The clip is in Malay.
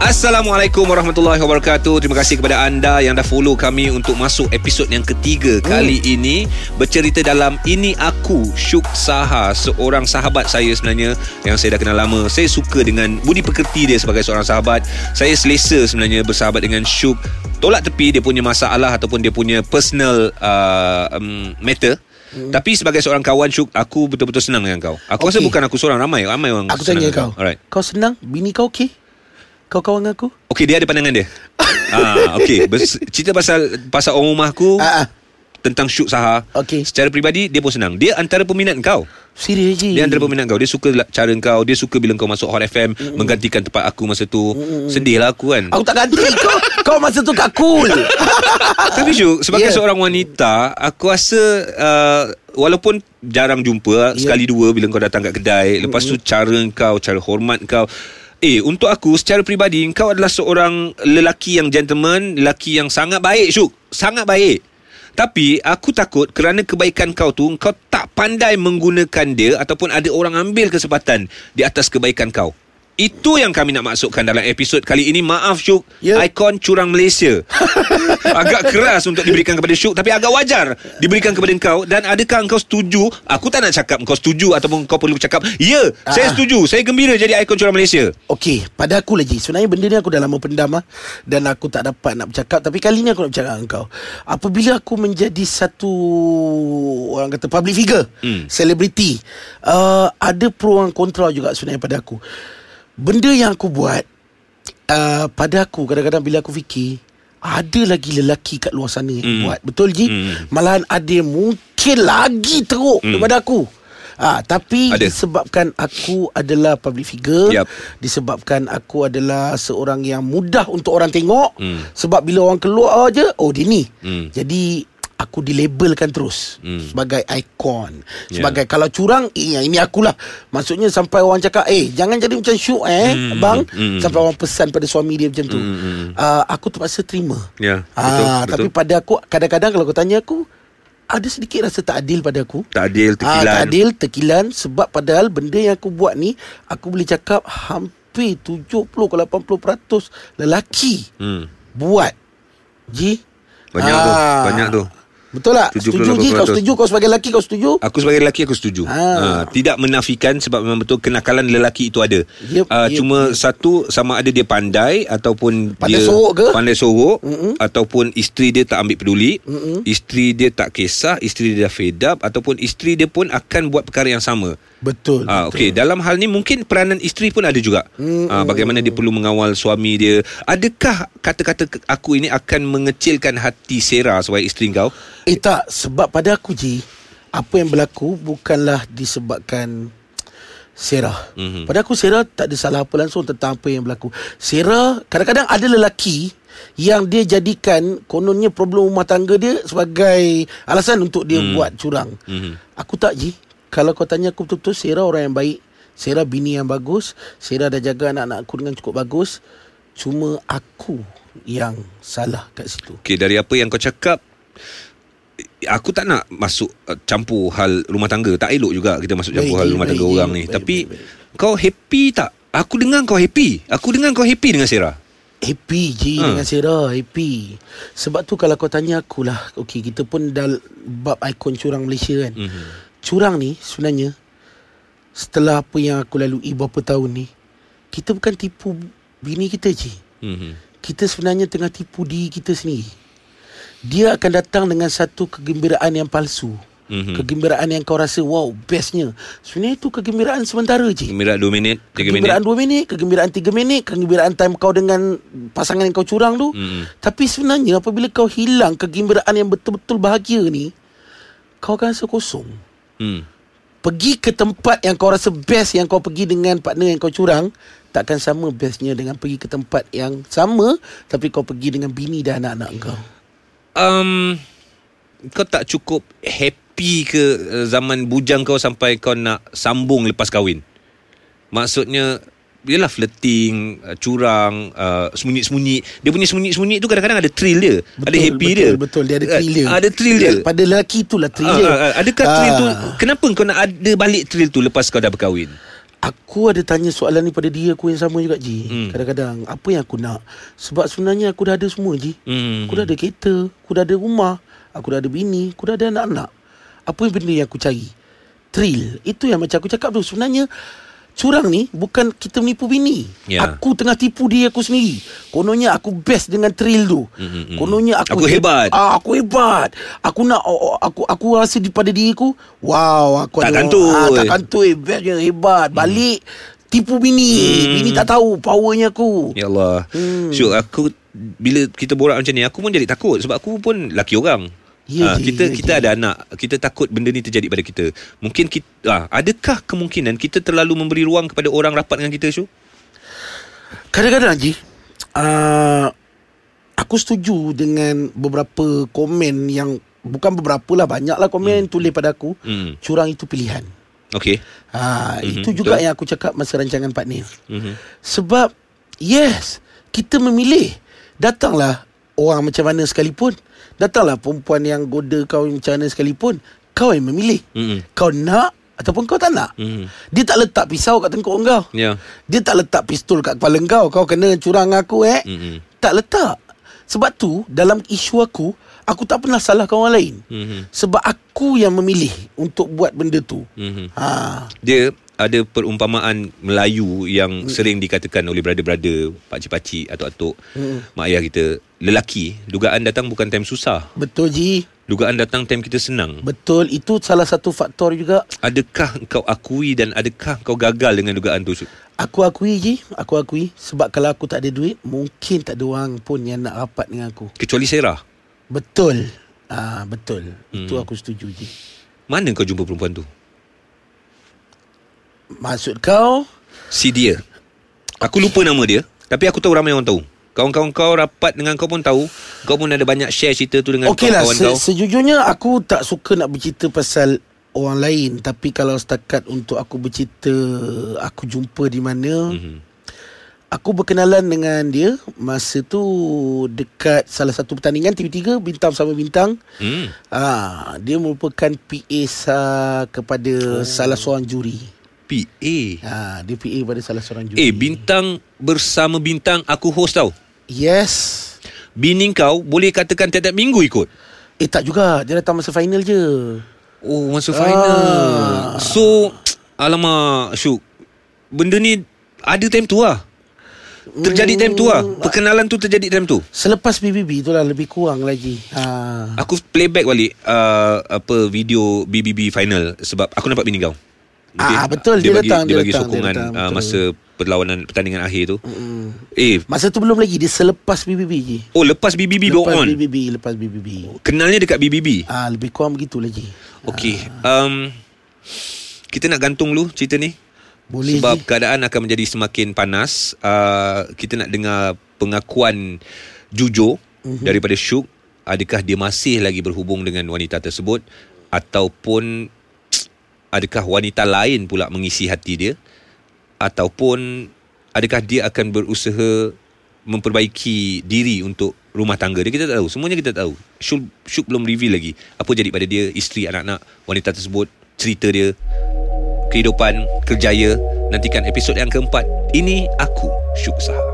Assalamualaikum warahmatullahi wabarakatuh. Terima kasih kepada anda yang dah follow kami untuk masuk episod yang ketiga kali ini bercerita dalam Ini Aku Syuk Saha, seorang sahabat saya sebenarnya yang saya dah kenal lama. Saya suka dengan budi pekerti dia sebagai seorang sahabat. Saya selesa sebenarnya bersahabat dengan Syuk. Tolak tepi dia punya masalah ataupun dia punya personal uh, um, matter. Hmm. Tapi sebagai seorang kawan Syuk Aku betul-betul senang dengan kau Aku okay. rasa bukan aku seorang Ramai ramai orang Aku tanya dengan kau Alright Kau senang Bini kau okey Kau kawan dengan aku Okey dia ada pandangan dia. ah okey Bers- cerita pasal pasal orang rumah aku Ah, ah. tentang Syuk Saha. Okey. Secara peribadi dia pun senang. Dia antara peminat kau. Serius je Dia antara peminat kau. Dia suka cara kau, dia suka bila kau masuk Hot FM menggantikan tempat aku masa tu. Sedih lah aku kan. Aku tak ganti kau Kau masa tu cool Tapi Syuk sebagai Yeah. seorang wanita, aku rasa uh, walaupun jarang jumpa Ya. sekali dua bila kau datang kat kedai, lepas tu cara kau, cara hormat kau Eh, untuk aku secara peribadi kau adalah seorang lelaki yang gentleman, lelaki yang sangat baik, Syuk. Sangat baik. Tapi aku takut kerana kebaikan kau tu kau tak pandai menggunakan dia ataupun ada orang ambil kesempatan di atas kebaikan kau. Itu yang kami nak masukkan dalam episod kali ini. Maaf Syuk, Ya. ikon curang Malaysia. agak keras untuk diberikan kepada Syuk tapi agak wajar diberikan kepada kau dan adakah kau setuju? Aku tak nak cakap kau setuju ataupun kau perlu cakap, "Ya, saya Ah. setuju. Saya gembira jadi ikon curang Malaysia." Okey Pada aku lagi Sebenarnya benda ni aku dah lama pendam lah Dan aku tak dapat nak bercakap Tapi kali ni aku nak bercakap dengan kau Apabila aku menjadi satu Orang kata public figure Hmm. Celebrity uh, Ada pro dan kontra juga sebenarnya pada aku Benda yang aku buat uh, Pada aku Kadang-kadang bila aku fikir ada lagi lelaki kat luar sana yang Hmm. buat Betul Ji Hmm. Malahan ada yang mungkin lagi teruk Hmm. daripada aku Ah, tapi Ada. disebabkan aku adalah public figure Yup. disebabkan aku adalah seorang yang mudah untuk orang tengok Hmm. sebab bila orang keluar je oh dia ni Hmm. jadi aku dilabelkan terus Hmm. sebagai ikon Ya. sebagai kalau curang yang ini akulah maksudnya sampai orang cakap eh jangan jadi macam syuk eh Hmm. bang Hmm. sampai orang pesan pada suami dia macam tu Hmm, uh, aku terpaksa terima Ya, betul, Ah, betul. tapi pada aku kadang-kadang kalau kau tanya aku ada sedikit rasa tak adil pada aku Tak adil, tekilan. Ah, tak adil, tekilan sebab padahal benda yang aku buat ni aku boleh cakap hampir 70 ke 80% lelaki Hmm. buat. Ji? Banyak tu, banyak tu. Betul tak? 70, Setuju Ji? Kau 80%. setuju? Kau sebagai lelaki kau setuju? Aku sebagai lelaki aku setuju. Ha. Ha. tidak menafikan sebab memang betul kenakalan lelaki itu ada. Yep, Ah, yep, cuma satu sama ada dia pandai ataupun Pandai dia sorok ke? Pandai sorok Mm-mm. ataupun isteri dia tak ambil peduli, Mm-mm. isteri dia tak kisah, isteri dia dah fed up ataupun isteri dia pun akan buat perkara yang sama. Betul. Ah, betul. okey, dalam hal ni mungkin peranan isteri pun ada juga. Mm, Ah, bagaimana dia perlu mengawal suami dia. Adakah kata-kata aku ini akan mengecilkan hati Sarah sebagai isteri kau? Eh tak, sebab pada aku Ji, apa yang berlaku bukanlah disebabkan Sarah. Mhm. Pada aku Sarah tak ada salah apa langsung tentang apa yang berlaku. Sarah kadang-kadang ada lelaki yang dia jadikan kononnya problem rumah tangga dia sebagai alasan untuk dia Hmm. buat curang. Mhm. Aku tak Ji. Kalau kau tanya aku betul-betul Sarah orang yang baik. Sarah bini yang bagus. Sarah dah jaga anak-anak aku dengan cukup bagus. Cuma aku yang salah kat situ. Okey, dari apa yang kau cakap aku tak nak masuk uh, campur hal rumah tangga. Tak elok juga kita masuk campur Baik, hal baik, rumah tangga baik, orang baik, ni. baik, Tapi baik, baik. kau happy tak? Aku dengar kau happy. Aku dengar kau happy dengan Sarah. Happy je Ha. ha. dengan Sarah Happy Sebab tu kalau kau tanya aku lah Okay kita pun dah Bab ikon curang Malaysia kan mm. Curang ni sebenarnya Setelah apa yang aku lalui Berapa tahun ni Kita bukan tipu Bini kita je Mhm. Kita sebenarnya tengah tipu diri kita sendiri Dia akan datang dengan satu kegembiraan yang palsu Mhm. Kegembiraan yang kau rasa Wow bestnya Sebenarnya itu kegembiraan sementara je Gembira 2 minit, 3 minit. Kegembiraan 2 minit Kegembiraan 3 minit Kegembiraan time kau dengan Pasangan yang kau curang tu Mm. Tapi sebenarnya Apabila kau hilang Kegembiraan yang betul-betul bahagia ni Kau akan rasa kosong Hmm. Pergi ke tempat yang kau rasa best Yang kau pergi dengan partner yang kau curang Takkan sama bestnya Dengan pergi ke tempat yang sama Tapi kau pergi dengan bini dan anak-anak kau Um, kau tak cukup happy ke uh, zaman bujang kau sampai kau nak sambung lepas kahwin? Maksudnya Yelah flirting uh, Curang uh, Sembunyi-sembunyi. Dia punya sembunyi-sembunyi tu Kadang-kadang ada thrill dia. Ada happy betul, dia. Betul Dia ada Uh, thrill dia. Ada thrill dia. Pada lelaki tu lah thrill Ah, dia. ah, ah, Adakah thrill tu. Kenapa kau nak ada balik thrill tu Lepas kau dah berkahwin? Aku ada tanya soalan ni pada dia aku yang sama juga Ji. Hmm. Kadang-kadang Apa yang aku nak? Sebab sebenarnya aku dah ada semua Ji. Hmm. Aku dah ada kereta Aku dah ada rumah Aku dah ada bini Aku dah ada anak-anak. Apa yang benda yang aku cari? Thrill. Itu yang macam aku cakap tu. Sebenarnya Curang ni Bukan kita menipu bini Ya. Aku tengah tipu diri aku sendiri Kononnya aku best dengan thrill tu Hmm, hmm, hmm. Kononnya aku Aku hebat. ah, Aku hebat Aku nak oh, oh, Aku aku rasa di pada diriku Wow aku Tak ada, kantoi. ah, Tak kantoi Best je hebat Balik Tipu bini Hmm. Bini tak tahu Powernya aku Ya Allah. Hmm. Syuk aku bila kita borak macam ni aku pun jadi takut sebab aku pun laki orang. Ya, Ah, Ji, kita ya, kita Ji. ada anak. Kita takut benda ni terjadi pada kita. Mungkin kita ah, adakah kemungkinan kita terlalu memberi ruang kepada orang rapat dengan kita Syuk? Kadang-kadang Haji uh, Aku setuju dengan beberapa komen yang Bukan beberapa lah Banyak lah komen hmm. tulis pada aku Hmm. Curang itu pilihan Okey. ha, Mhm, Itu juga betul. yang aku cakap Masa rancangan partner Mhm. Sebab Yes Kita memilih Datanglah Orang macam mana sekalipun Datanglah perempuan yang goda kau macam mana sekalipun Kau yang memilih Mhm. Kau nak Ataupun kau tak nak Mhm. Dia tak letak pisau kat tengkuk kau Ya. Dia tak letak pistol kat kepala kau Kau kena curang aku eh Mhm. Tak letak Sebab tu Dalam isu aku Aku tak pernah salahkan orang lain Mhm. Sebab aku yang memilih Untuk buat benda tu Mhm. ha. Dia ada perumpamaan Melayu yang sering dikatakan oleh brother-brother, pakcik-pakcik, atuk-atuk, Hmm. mak ayah kita. Lelaki, dugaan datang bukan time susah. Betul Ji Dugaan datang time kita senang. Betul Itu salah satu faktor juga Adakah kau akui dan adakah kau gagal dengan dugaan tu? Aku akui Ji Aku akui Sebab kalau aku tak ada duit Mungkin tak ada orang pun Yang nak rapat dengan aku Kecuali Sarah. Betul Ah Betul Hmm. Itu aku setuju Ji Mana kau jumpa perempuan tu? Maksud kau Si dia. Aku lupa nama dia. Tapi aku tahu ramai orang tahu. Kawan-kawan kau rapat dengan kau pun tahu. Kau pun ada banyak share cerita tu dengan lah kawan-kawan kau. se- Sejujurnya aku tak suka nak bercerita pasal orang lain Tapi kalau setakat untuk aku bercerita Aku jumpa di mana Mhm. Aku berkenalan dengan dia Masa tu dekat salah satu pertandingan TV3 Bintang sama Bintang Hmm. Ah, Dia merupakan PA sa- kepada oh. salah seorang juri PA. ah, Dia PA kepada salah seorang juri Eh, bintang bersama bintang aku host tau. Yes Bini kau boleh katakan tiap-tiap minggu ikut. Eh tak juga Dia datang masa final je Oh, masuk final. Ah. So, alamak, Syuk. Benda ni ada time tu lah. Terjadi time tu lah. Perkenalan tu terjadi time tu. Selepas BBB itulah lebih kurang lagi ah. Aku playback balik uh, apa video BBB final sebab aku nampak bini kau. Ah, betul, dia, dia bagi, datang, dia, dia bagi datang, sokongan dia datang, uh, betul. masa perlawanan pertandingan akhir tu. Mm. Eh, Masa tu belum lagi Dia selepas BBB je oh lepas BBB go Lepas on. BBB Lepas BBB Kenalnya dekat BBB. ah, Lebih kurang begitu lagi Okey. Um kita nak gantung dulu cerita ni. Boleh Sebab je keadaan akan menjadi semakin panas. Uh, kita nak dengar pengakuan jujur mm-hmm. daripada Syuk. Adakah dia masih lagi berhubung dengan wanita tersebut ataupun adakah wanita lain pula mengisi hati dia? Ataupun adakah dia akan berusaha memperbaiki diri untuk rumah tangga dia? Kita tak tahu. Semuanya kita tak tahu. Syuk, Syuk belum reveal lagi apa jadi pada dia isteri anak-anak wanita tersebut cerita dia kehidupan kerjaya. Nantikan episod yang keempat. Ini aku Syuk Saha